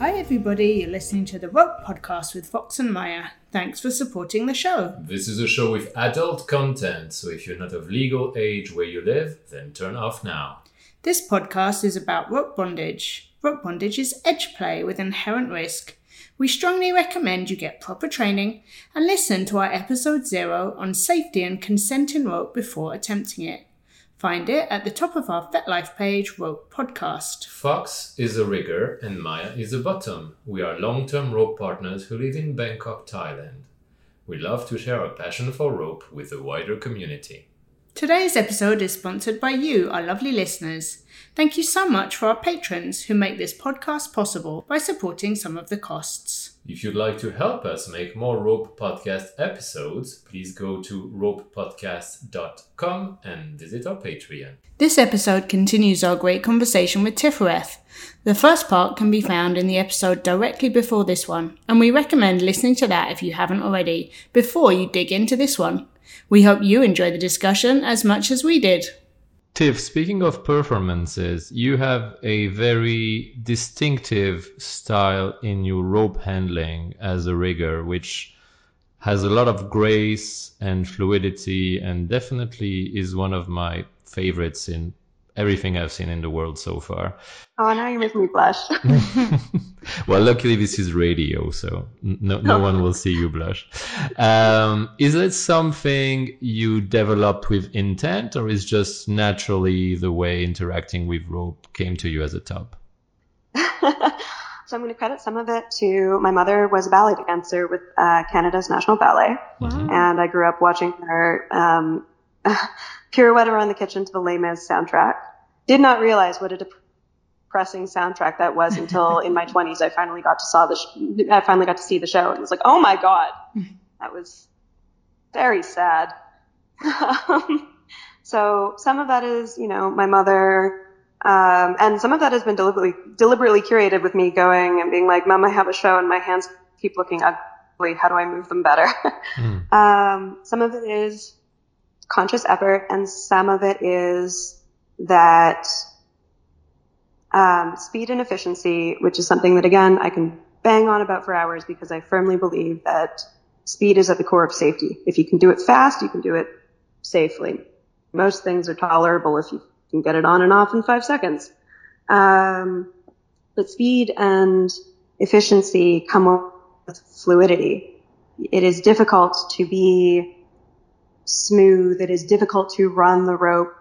Hi, everybody. You're listening to the Rope Podcast with Fox and Maya. Thanks for supporting the show. This is a show with adult content, so if you're not of legal age where you live, then turn off now. This podcast is about rope bondage. Rope bondage is edge play with inherent risk. We strongly recommend you get proper training and listen to our episode zero on safety and consent in rope before attempting it. Find it at the top of our FetLife page, Rope Podcast. Fox is a rigger and Maya is a bottom. We are long term rope partners who live in Bangkok, Thailand. We love to share our passion for rope with the wider community. Today's episode is sponsored by you, our lovely listeners. Thank you so much for our patrons who make this podcast possible by supporting some of the costs. If you'd like to help us make more Rope Podcast episodes, please go to ropepodcast.com and visit our Patreon. This episode continues our great conversation with Tifereth. The first part can be found in the episode directly before this one, and we recommend listening to that if you haven't already, before you dig into this one. We hope you enjoy the discussion as much as we did. Tiff, speaking of performances, you have a very distinctive style in your rope handling as a rigger, which has a lot of grace and fluidity and definitely is one of my favorites in everything I've seen in the world so far. Oh, now you're making me blush. well, luckily this is radio, so no, no one will see you blush. Um, is it something you developed with intent, or is just naturally the way interacting with rope came to you as a top? so I'm going to credit some of it to my mother was a ballet dancer with uh, Canada's National Ballet, mm-hmm. and I grew up watching her um, pirouette around the kitchen to the Les Mis soundtrack. Did not realize what a depressing soundtrack that was until in my 20s I finally got to saw the sh- I finally got to see the show and it was like, "Oh my god." That was very sad. so some of that is, you know, my mother um, and some of that has been deliberately deliberately curated with me going and being like, "Mom, I have a show and my hands keep looking ugly. How do I move them better?" mm. um, some of it is conscious effort, and some of it is that um, speed and efficiency, which is something that again I can bang on about for hours because I firmly believe that speed is at the core of safety. If you can do it fast, you can do it safely. Most things are tolerable if you can get it on and off in five seconds. Um, but speed and efficiency come with fluidity. It is difficult to be smooth. It is difficult to run the rope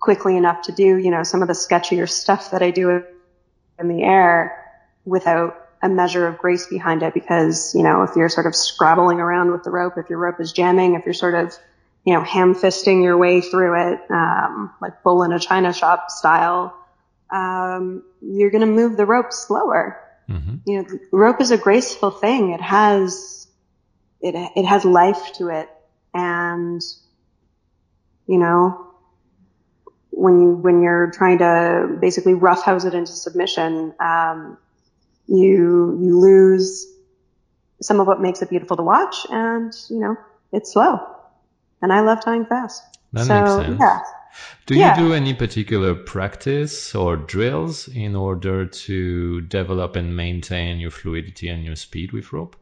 quickly enough to do, you know, some of the sketchier stuff that I do in the air without a measure of grace behind it because, you know, if you're sort of scrabbling around with the rope, if your rope is jamming, if you're sort of, you know, ham fisting your way through it, um, like bull in a china shop style, um, you're going to move the rope slower. Mm-hmm. You know, rope is a graceful thing. It has, it, it has life to it and you know when you when you're trying to basically roughhouse it into submission um, you you lose some of what makes it beautiful to watch and you know it's slow. And i love tying fast. That so, makes sense. Yeah do yeah. you do any particular practice or drills in order to develop and maintain your fluidity and your speed with rope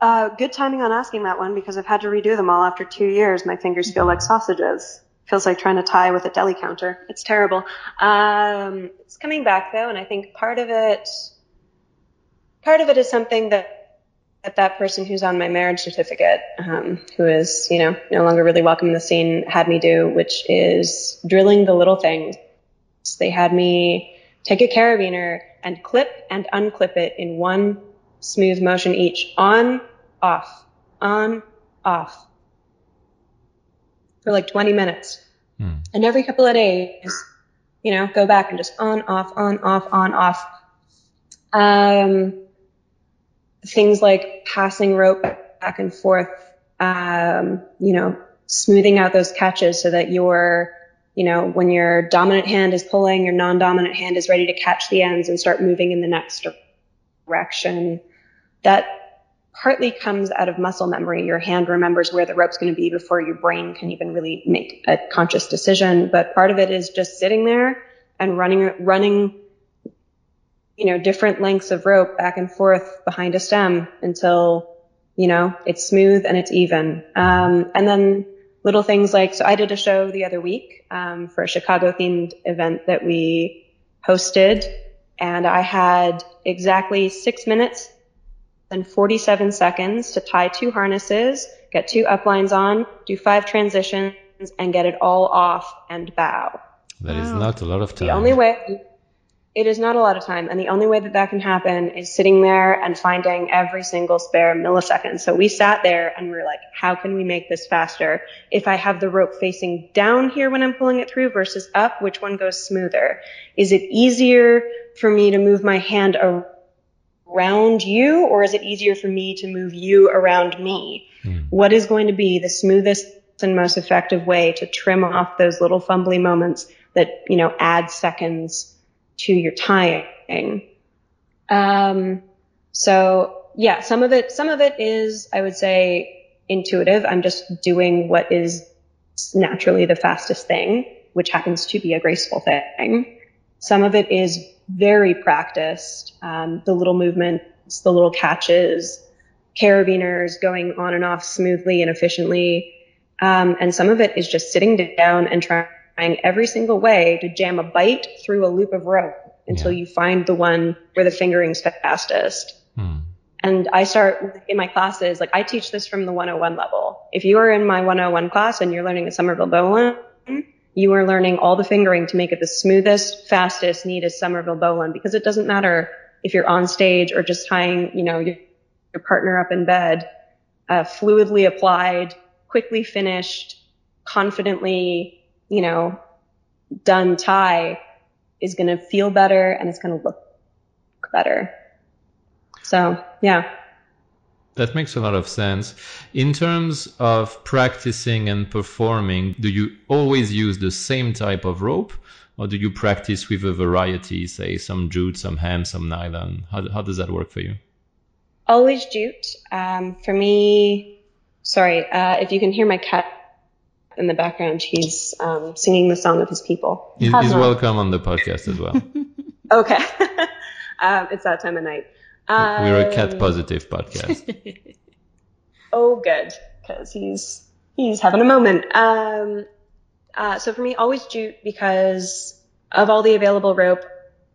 uh, good timing on asking that one because I've had to redo them all after two years. My fingers feel like sausages. Feels like trying to tie with a deli counter. It's terrible. Um, it's coming back though, and I think part of it, part of it is something that that, that person who's on my marriage certificate, um, who is you know no longer really welcome in the scene, had me do, which is drilling the little things. They had me take a carabiner and clip and unclip it in one smooth motion each on, off, on, off for like 20 minutes. Hmm. And every couple of days, you know, go back and just on, off, on, off, on, off. Um, things like passing rope back and forth, um, you know, smoothing out those catches so that your, you know, when your dominant hand is pulling, your non-dominant hand is ready to catch the ends and start moving in the next direction. That partly comes out of muscle memory. Your hand remembers where the rope's going to be before your brain can even really make a conscious decision. But part of it is just sitting there and running, running you know, different lengths of rope back and forth behind a stem until, you know, it's smooth and it's even. Um, and then little things like, so I did a show the other week, um, for a Chicago themed event that we hosted and I had exactly six minutes and 47 seconds to tie two harnesses, get two uplines on, do five transitions and get it all off and bow. That wow. is not a lot of time. The only way it is not a lot of time. And the only way that that can happen is sitting there and finding every single spare millisecond. So we sat there and we are like, how can we make this faster? If I have the rope facing down here when I'm pulling it through versus up, which one goes smoother? Is it easier for me to move my hand around you or is it easier for me to move you around me? Mm. What is going to be the smoothest and most effective way to trim off those little fumbly moments that, you know, add seconds to your tying. Um, so yeah, some of it, some of it is, I would say, intuitive. I'm just doing what is naturally the fastest thing, which happens to be a graceful thing. Some of it is very practiced. Um, the little movements, the little catches, carabiners going on and off smoothly and efficiently. Um, and some of it is just sitting down and trying every single way to jam a bite through a loop of rope until yeah. you find the one where the fingering's fastest. Hmm. And I start in my classes, like I teach this from the 101 level. If you are in my 101 class and you're learning a Somerville Bowline, you are learning all the fingering to make it the smoothest, fastest, neatest Somerville Bowline because it doesn't matter if you're on stage or just tying, you know, your, your partner up in bed, uh, fluidly applied, quickly finished, confidently you know, done tie is going to feel better and it's going to look better. So, yeah. That makes a lot of sense. In terms of practicing and performing, do you always use the same type of rope or do you practice with a variety, say some jute, some hemp, some nylon? How, how does that work for you? Always jute. Um, for me, sorry, uh, if you can hear my cat in the background, he's um, singing the song of his people. He's, he's welcome on the podcast as well. okay. um, it's that time of night. Um, We're a cat um, positive podcast. oh, good. Because he's, he's having a moment. Um, uh, so for me, always jute because of all the available rope,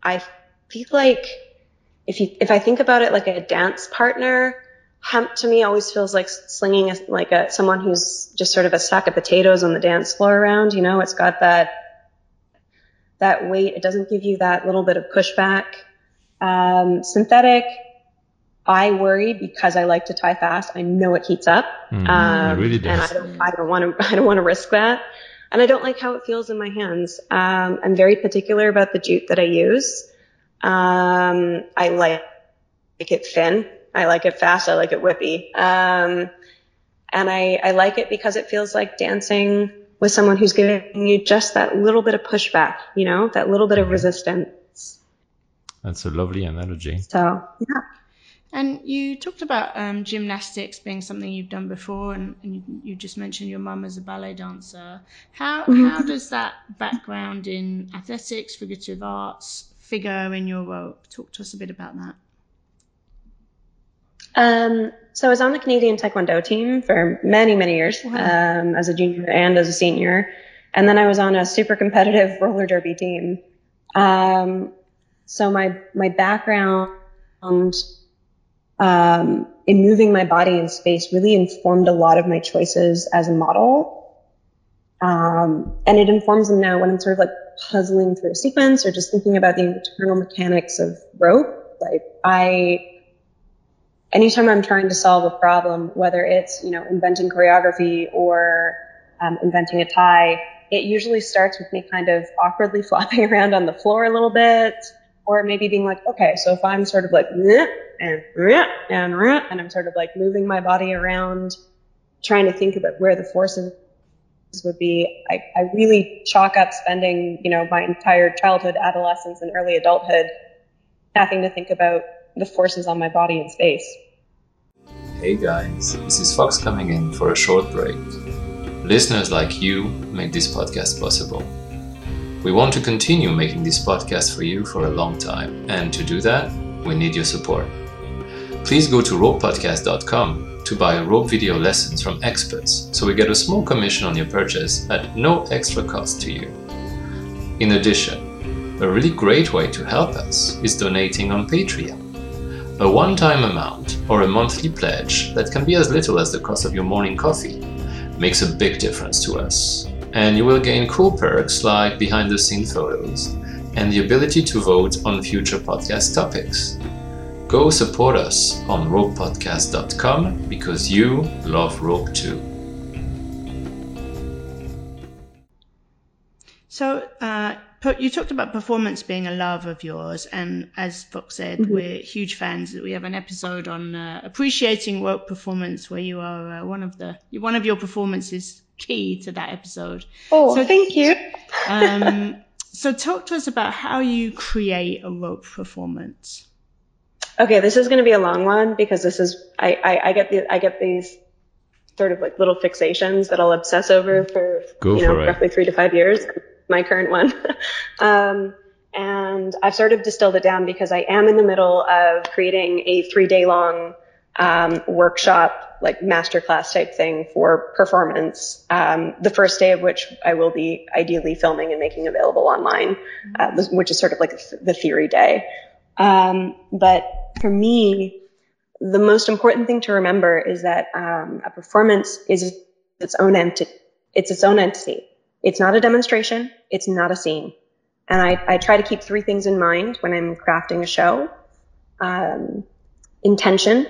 I feel like if you, if I think about it like a dance partner, hemp to me always feels like slinging a, like a someone who's just sort of a sack of potatoes on the dance floor around. You know, it's got that that weight. It doesn't give you that little bit of pushback. Um, synthetic, I worry because I like to tie fast. I know it heats up, mm, um, it really and I don't I don't want to I don't want to risk that. And I don't like how it feels in my hands. Um, I'm very particular about the jute that I use. Um, I like it thin. I like it fast. I like it whippy. Um, and I, I like it because it feels like dancing with someone who's giving you just that little bit of pushback, you know, that little bit of resistance. That's a lovely analogy. So, yeah. And you talked about um, gymnastics being something you've done before, and, and you, you, just mentioned your mum as a ballet dancer. How mm-hmm. how does that background in athletics, figurative arts, figure in your rope? Talk to us a bit about that. Um, so I was on the Canadian Taekwondo team for many, many years wow. um, as a junior and as a senior. And then I was on a super competitive roller derby team. Um, so my, my background um, in moving my body in space really informed a lot of my choices as a model. Um, and it informs them now when I'm sort of like puzzling through a sequence or just thinking about the internal mechanics of rope. Like I anytime I'm trying to solve a problem, whether it's, you know, inventing choreography or um, inventing a tie, it usually starts with me kind of awkwardly flopping around on the floor a little bit, or maybe being like, okay, so if I'm sort of like, and, and, and I'm sort of like moving my body around, trying to think about where the forces would be, I, I really chalk up spending, you know, my entire childhood, adolescence, and early adulthood having to think about the forces on my body in space. Hey guys, this is Fox coming in for a short break. Listeners like you make this podcast possible. We want to continue making this podcast for you for a long time, and to do that, we need your support. Please go to ropepodcast.com to buy rope video lessons from experts so we get a small commission on your purchase at no extra cost to you. In addition, a really great way to help us is donating on Patreon. A one time amount or a monthly pledge that can be as little as the cost of your morning coffee makes a big difference to us. And you will gain cool perks like behind the scenes photos and the ability to vote on future podcast topics. Go support us on ropepodcast.com because you love rope too. So, uh, you talked about performance being a love of yours, and as Fox said, mm-hmm. we're huge fans. We have an episode on uh, appreciating rope performance, where you are uh, one of the one of your performances key to that episode. Oh, so, thank you. um, so, talk to us about how you create a rope performance. Okay, this is going to be a long one because this is I, I, I get the I get these sort of like little fixations that I'll obsess over for Go you know for roughly three to five years. My current one. um, and I've sort of distilled it down because I am in the middle of creating a three day long um, workshop, like masterclass type thing for performance. Um, the first day of which I will be ideally filming and making available online, uh, which is sort of like the theory day. Um, but for me, the most important thing to remember is that um, a performance is its own entity. It's its own entity. It's not a demonstration. It's not a scene. And I, I try to keep three things in mind when I'm crafting a show. Um, intention.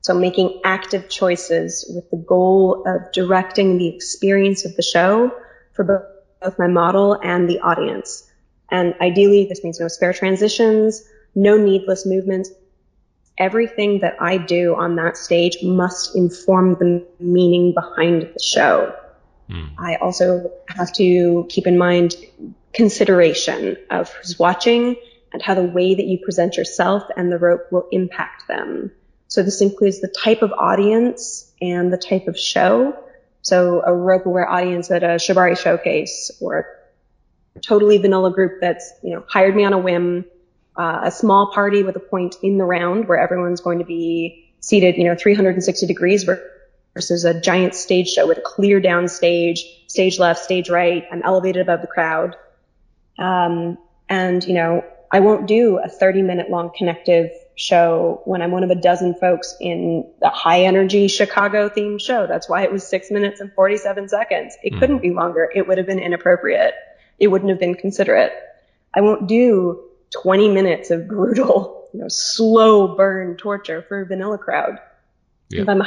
So making active choices with the goal of directing the experience of the show for both, both my model and the audience. And ideally, this means no spare transitions, no needless movements, everything that I do on that stage must inform the meaning behind the show. Mm. I also have to keep in mind consideration of who's watching and how the way that you present yourself and the rope will impact them. So this includes the type of audience and the type of show. So a rope aware audience at a Shibari showcase or a totally vanilla group that's, you know, hired me on a whim uh, a small party with a point in the round where everyone's going to be seated, you know, 360 degrees versus a giant stage show with a clear down stage, stage left, stage right. I'm elevated above the crowd. Um, and, you know, I won't do a 30 minute long connective show when I'm one of a dozen folks in the high energy Chicago themed show. That's why it was six minutes and 47 seconds. It mm. couldn't be longer. It would have been inappropriate. It wouldn't have been considerate. I won't do 20 minutes of brutal, you know, slow burn torture for a vanilla crowd. If I'm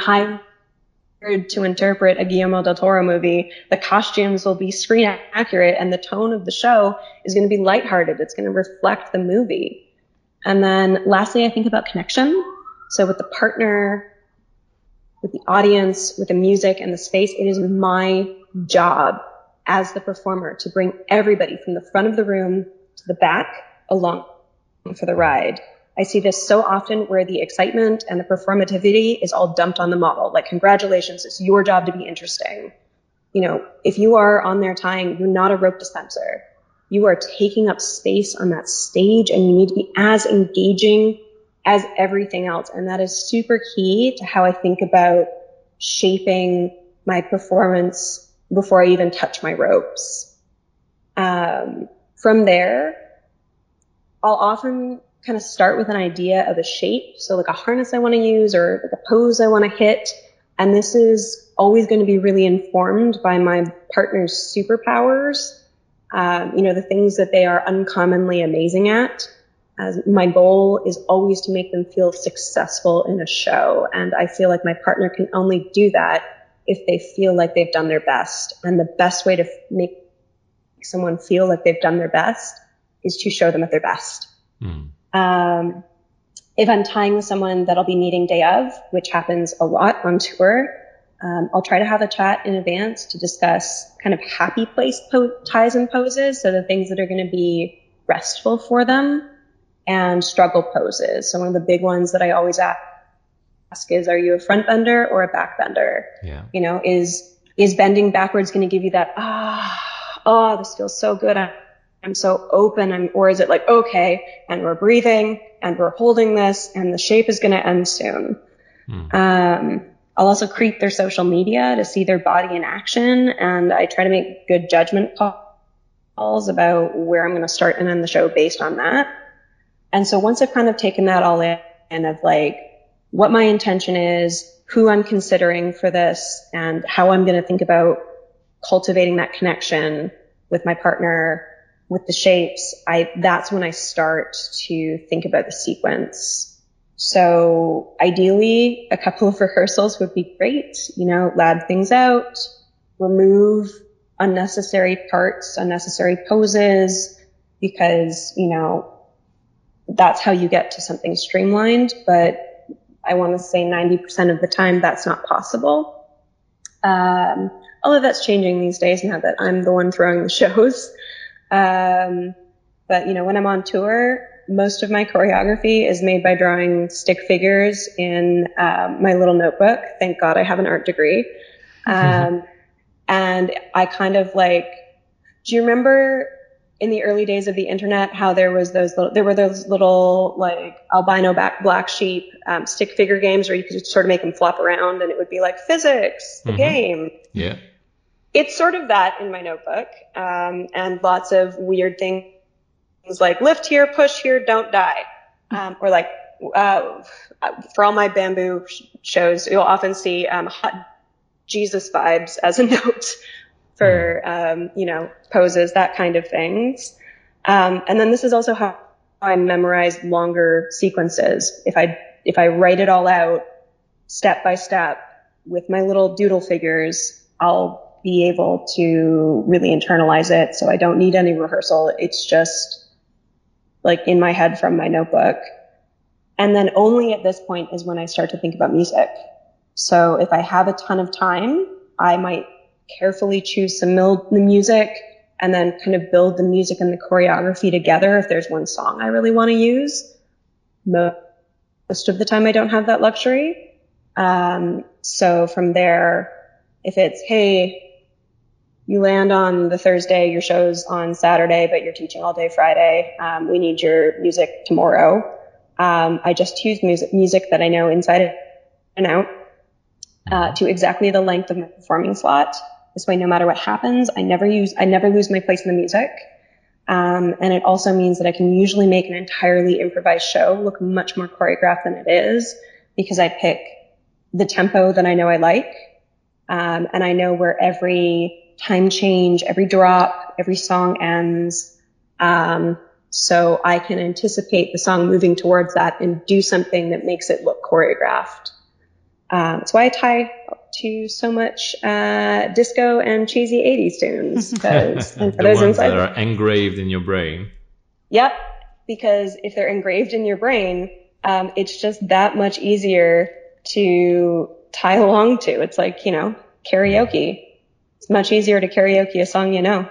to interpret a Guillermo del Toro movie, the costumes will be screen accurate and the tone of the show is going to be lighthearted. It's going to reflect the movie. And then lastly, I think about connection. So with the partner, with the audience, with the music and the space, it is my job as the performer to bring everybody from the front of the room to the back along for the ride. I see this so often where the excitement and the performativity is all dumped on the model. Like, congratulations, it's your job to be interesting. You know, if you are on there tying, you're not a rope dispenser. You are taking up space on that stage and you need to be as engaging as everything else. And that is super key to how I think about shaping my performance before I even touch my ropes. Um, from there, I'll often kind of start with an idea of a shape. So like a harness I want to use or like a pose I want to hit. And this is always going to be really informed by my partner's superpowers. Um, you know, the things that they are uncommonly amazing at. As my goal is always to make them feel successful in a show. And I feel like my partner can only do that if they feel like they've done their best. And the best way to make someone feel like they've done their best is to show them at their best. Mm. Um, if I'm tying with someone that I'll be meeting day of, which happens a lot on tour, um, I'll try to have a chat in advance to discuss kind of happy place po- ties and poses. So the things that are going to be restful for them and struggle poses. So one of the big ones that I always ask is, are you a front bender or a back bender? Yeah. You know, is, is bending backwards going to give you that, ah, oh, this feels so good. I'm so open and, or is it like, okay, and we're breathing and we're holding this and the shape is going to end soon. Hmm. Um, I'll also creep their social media to see their body in action. And I try to make good judgment calls about where I'm going to start and end the show based on that. And so once I've kind of taken that all in and of like what my intention is, who I'm considering for this and how I'm going to think about cultivating that connection with my partner, with the shapes, I, that's when I start to think about the sequence so ideally, a couple of rehearsals would be great. You know, lab things out, remove unnecessary parts, unnecessary poses, because, you know, that's how you get to something streamlined. But I want to say 90% of the time that's not possible. Um, although that's changing these days now that I'm the one throwing the shows. Um, but you know, when I'm on tour, most of my choreography is made by drawing stick figures in um, my little notebook. Thank God I have an art degree. Um, and I kind of like, do you remember in the early days of the internet how there was those little, there were those little like albino back, black sheep um, stick figure games where you could sort of make them flop around and it would be like physics, the mm-hmm. game. Yeah. It's sort of that in my notebook um, and lots of weird things like lift here, push here, don't die. Um, or like, uh, for all my bamboo shows, you'll often see, um, hot Jesus vibes as a note for, um, you know, poses, that kind of things. Um, and then this is also how I memorize longer sequences. If I, if I write it all out step by step with my little doodle figures, I'll be able to really internalize it. So I don't need any rehearsal. It's just like in my head from my notebook. And then only at this point is when I start to think about music. So if I have a ton of time, I might carefully choose some mil- the music and then kind of build the music and the choreography together if there's one song I really want to use. Most of the time I don't have that luxury. Um, so from there, if it's, hey, you land on the Thursday, your show's on Saturday, but you're teaching all day Friday. Um, we need your music tomorrow. Um, I just choose music, music that I know inside and out uh, to exactly the length of my performing slot. This way, no matter what happens, I never use, I never lose my place in the music. Um, and it also means that I can usually make an entirely improvised show look much more choreographed than it is because I pick the tempo that I know I like. Um, and I know where every time change, every drop, every song ends. Um, so I can anticipate the song moving towards that and do something that makes it look choreographed. Um, that's why I tie to so much uh, disco and cheesy 80s tunes. Because and for the those ones inside, that are engraved in your brain. Yep, because if they're engraved in your brain, um, it's just that much easier to tie along to. It's like you know karaoke. It's much easier to karaoke a song you know.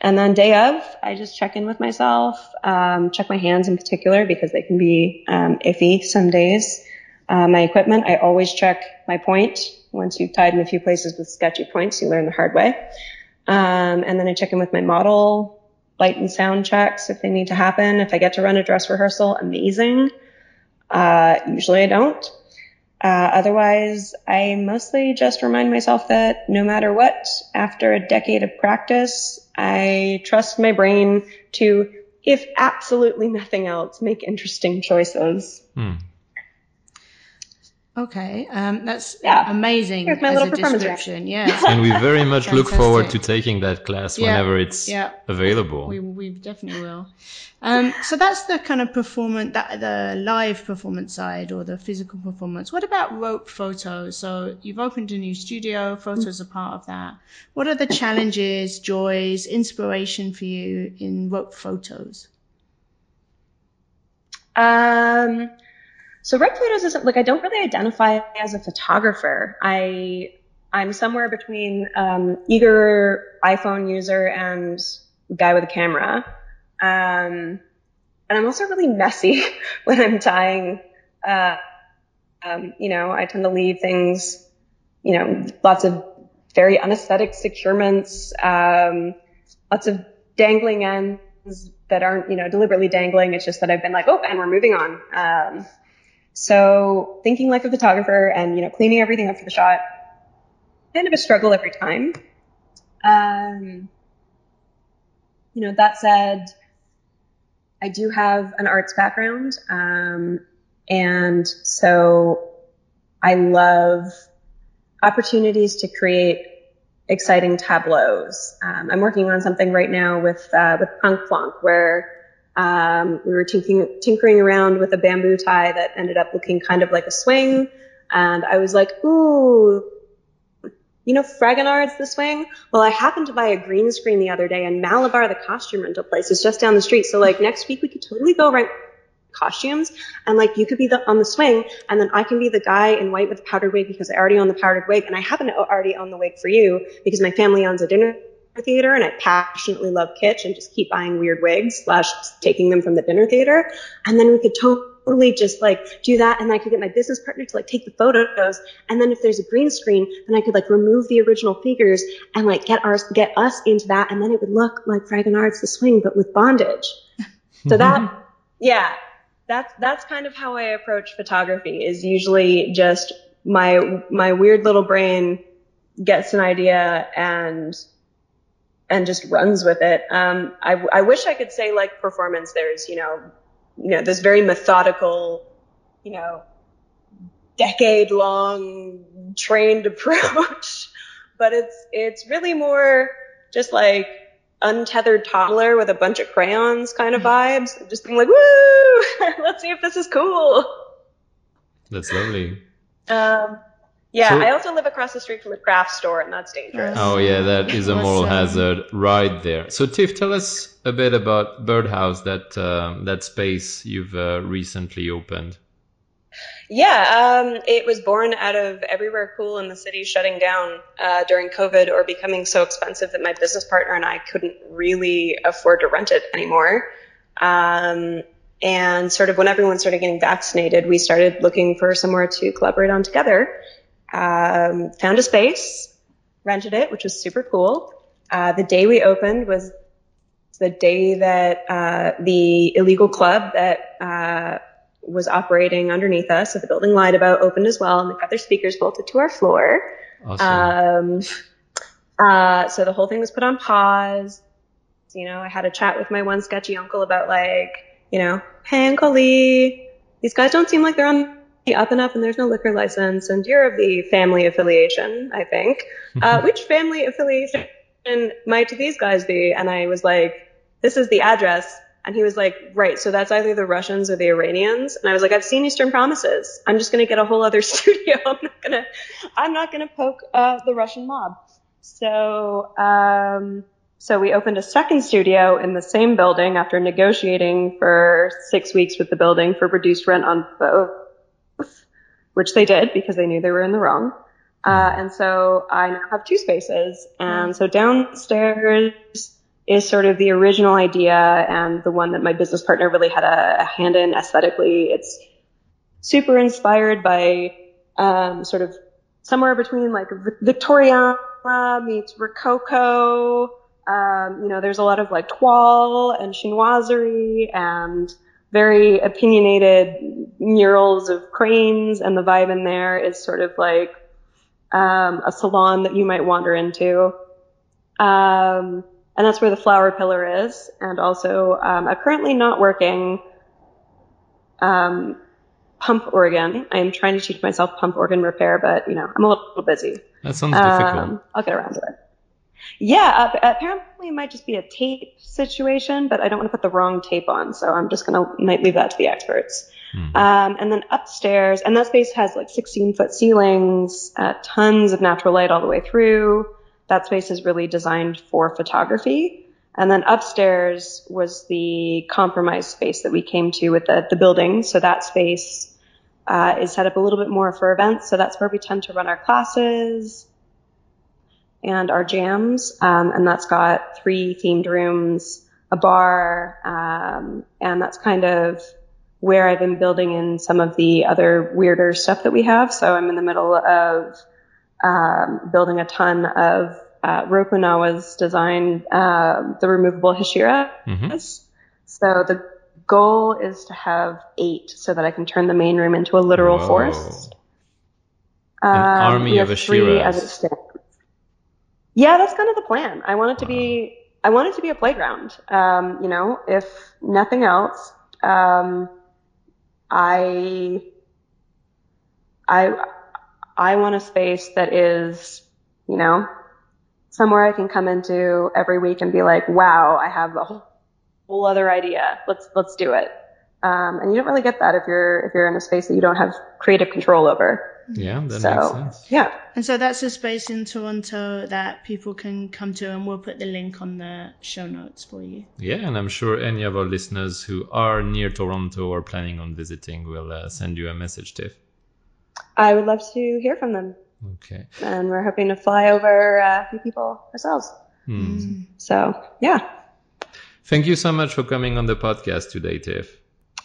And then day of, I just check in with myself, um, check my hands in particular because they can be um, iffy some days. Uh, my equipment, I always check my point. Once you've tied in a few places with sketchy points, you learn the hard way. Um, and then I check in with my model, light and sound checks if they need to happen. If I get to run a dress rehearsal, amazing. Uh, usually I don't. Uh, otherwise, I mostly just remind myself that no matter what, after a decade of practice, I trust my brain to, if absolutely nothing else, make interesting choices. Hmm. Okay, um, that's yeah. amazing Here's my as a description. Yeah, and we very much look forward to taking that class yeah. whenever it's yeah. available. We, we definitely will. Um, so that's the kind of performance, that the live performance side or the physical performance. What about rope photos? So you've opened a new studio. Photos are part of that. What are the challenges, joys, inspiration for you in rope photos? Um so rope photos isn't like I don't really identify as a photographer. I I'm somewhere between um, eager iPhone user and guy with a camera. Um, and I'm also really messy when I'm tying. Uh, um, you know, I tend to leave things, you know, lots of very unesthetic securements, um, lots of dangling ends that aren't, you know, deliberately dangling. It's just that I've been like, oh, and we're moving on. Um, so thinking like a photographer and, you know, cleaning everything up for the shot, kind of a struggle every time. Um, you know, that said, I do have an arts background. Um, and so I love opportunities to create exciting tableaus. Um, I'm working on something right now with, uh, with Punk Plonk where um, we were tinkering, tinkering around with a bamboo tie that ended up looking kind of like a swing. And I was like, ooh, you know, Fragonard's the swing. Well, I happened to buy a green screen the other day and Malabar, the costume rental place is just down the street. So like next week we could totally go rent costumes and like you could be the on the swing and then I can be the guy in white with the powdered wig because I already own the powdered wig and I happen to already own the wig for you because my family owns a dinner theater and I passionately love kitsch and just keep buying weird wigs slash taking them from the dinner theater. And then we could totally just like do that and I could get my business partner to like take the photos. And then if there's a green screen, then I could like remove the original figures and like get our, get us into that. And then it would look like Fragonard's the swing, but with bondage. So that, yeah, that's, that's kind of how I approach photography is usually just my, my weird little brain gets an idea and and just runs with it. Um, I, I wish I could say like performance. There's, you know, you know, this very methodical, you know, decade long trained approach, but it's, it's really more just like untethered toddler with a bunch of crayons kind of vibes. Just being like, woo, let's see if this is cool. That's lovely. Um, yeah, so, I also live across the street from a craft store, and that's dangerous. Oh yeah, that is a moral hazard right there. So Tiff, tell us a bit about Birdhouse, that um, that space you've uh, recently opened. Yeah, um, it was born out of everywhere cool in the city shutting down uh, during COVID or becoming so expensive that my business partner and I couldn't really afford to rent it anymore. Um, and sort of when everyone started getting vaccinated, we started looking for somewhere to collaborate on together um, found a space, rented it, which was super cool. Uh, the day we opened was the day that uh, the illegal club that uh, was operating underneath us the building lied about opened as well, and they got their speakers bolted to our floor. Awesome. Um, uh, so the whole thing was put on pause. You know, I had a chat with my one sketchy uncle about like, you know, hey, Uncle Lee, these guys don't seem like they're on up and up and there's no liquor license and you're of the family affiliation, I think. Uh, which family affiliation might these guys be? And I was like, this is the address. And he was like, right, so that's either the Russians or the Iranians. And I was like, I've seen Eastern Promises. I'm just going to get a whole other studio. I'm not going to, I'm not going to poke, uh, the Russian mob. So, um, so we opened a second studio in the same building after negotiating for six weeks with the building for reduced rent on both which they did because they knew they were in the wrong. Uh, and so I now have two spaces. And so downstairs is sort of the original idea and the one that my business partner really had a, a hand in aesthetically. It's super inspired by um, sort of somewhere between like Victoriana meets Rococo. Um, you know, there's a lot of like toile and chinoiserie and very opinionated murals of cranes, and the vibe in there is sort of like um, a salon that you might wander into. Um, and that's where the flower pillar is, and also um, a currently not working um, pump organ. I am trying to teach myself pump organ repair, but you know I'm a little busy. That sounds difficult. Um, I'll get around to it. Yeah, uh, apparently it might just be a tape situation, but I don't want to put the wrong tape on, so I'm just gonna might leave that to the experts. Mm-hmm. Um, and then upstairs, and that space has like 16 foot ceilings, uh, tons of natural light all the way through. That space is really designed for photography. And then upstairs was the compromise space that we came to with the, the building. So that space uh, is set up a little bit more for events. So that's where we tend to run our classes and our jams. Um, and that's got three themed rooms, a bar, um, and that's kind of where I've been building in some of the other weirder stuff that we have. So I'm in the middle of um, building a ton of uh, Rokunawa's designed uh, the removable Hashira. Mhm. So the goal is to have eight so that I can turn the main room into a literal Whoa. forest. An Um, army of three as it stands. Yeah, that's kind of the plan. I want it to be I want it to be a playground. Um, you know, if nothing else, um, I I I want a space that is, you know, somewhere I can come into every week and be like, wow, I have a whole, whole other idea. Let's let's do it. Um, and you don't really get that if you're if you're in a space that you don't have creative control over. Yeah, that so makes sense. yeah, And so that's a space in Toronto that people can come to, and we'll put the link on the show notes for you. Yeah, and I'm sure any of our listeners who are near Toronto or planning on visiting will uh, send you a message, Tiff. I would love to hear from them, Okay. and we're hoping to fly over uh, a few people ourselves. Hmm. So yeah. Thank you so much for coming on the podcast today, Tiff.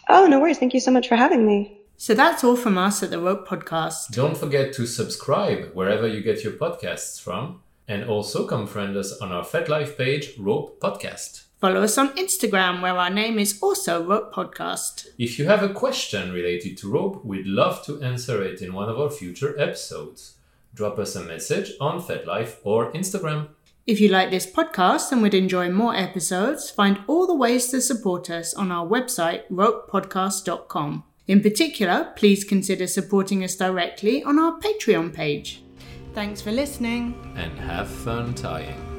Oh no worries. Thank you so much for having me. So that's all from us at the Rope Podcast. Don't forget to subscribe wherever you get your podcasts from, and also come friend us on our FetLife page, Rope Podcast. Follow us on Instagram, where our name is also Rope Podcast. If you have a question related to rope, we'd love to answer it in one of our future episodes. Drop us a message on FetLife or Instagram. If you like this podcast and would enjoy more episodes, find all the ways to support us on our website, ropepodcast.com. In particular, please consider supporting us directly on our Patreon page. Thanks for listening. And have fun tying.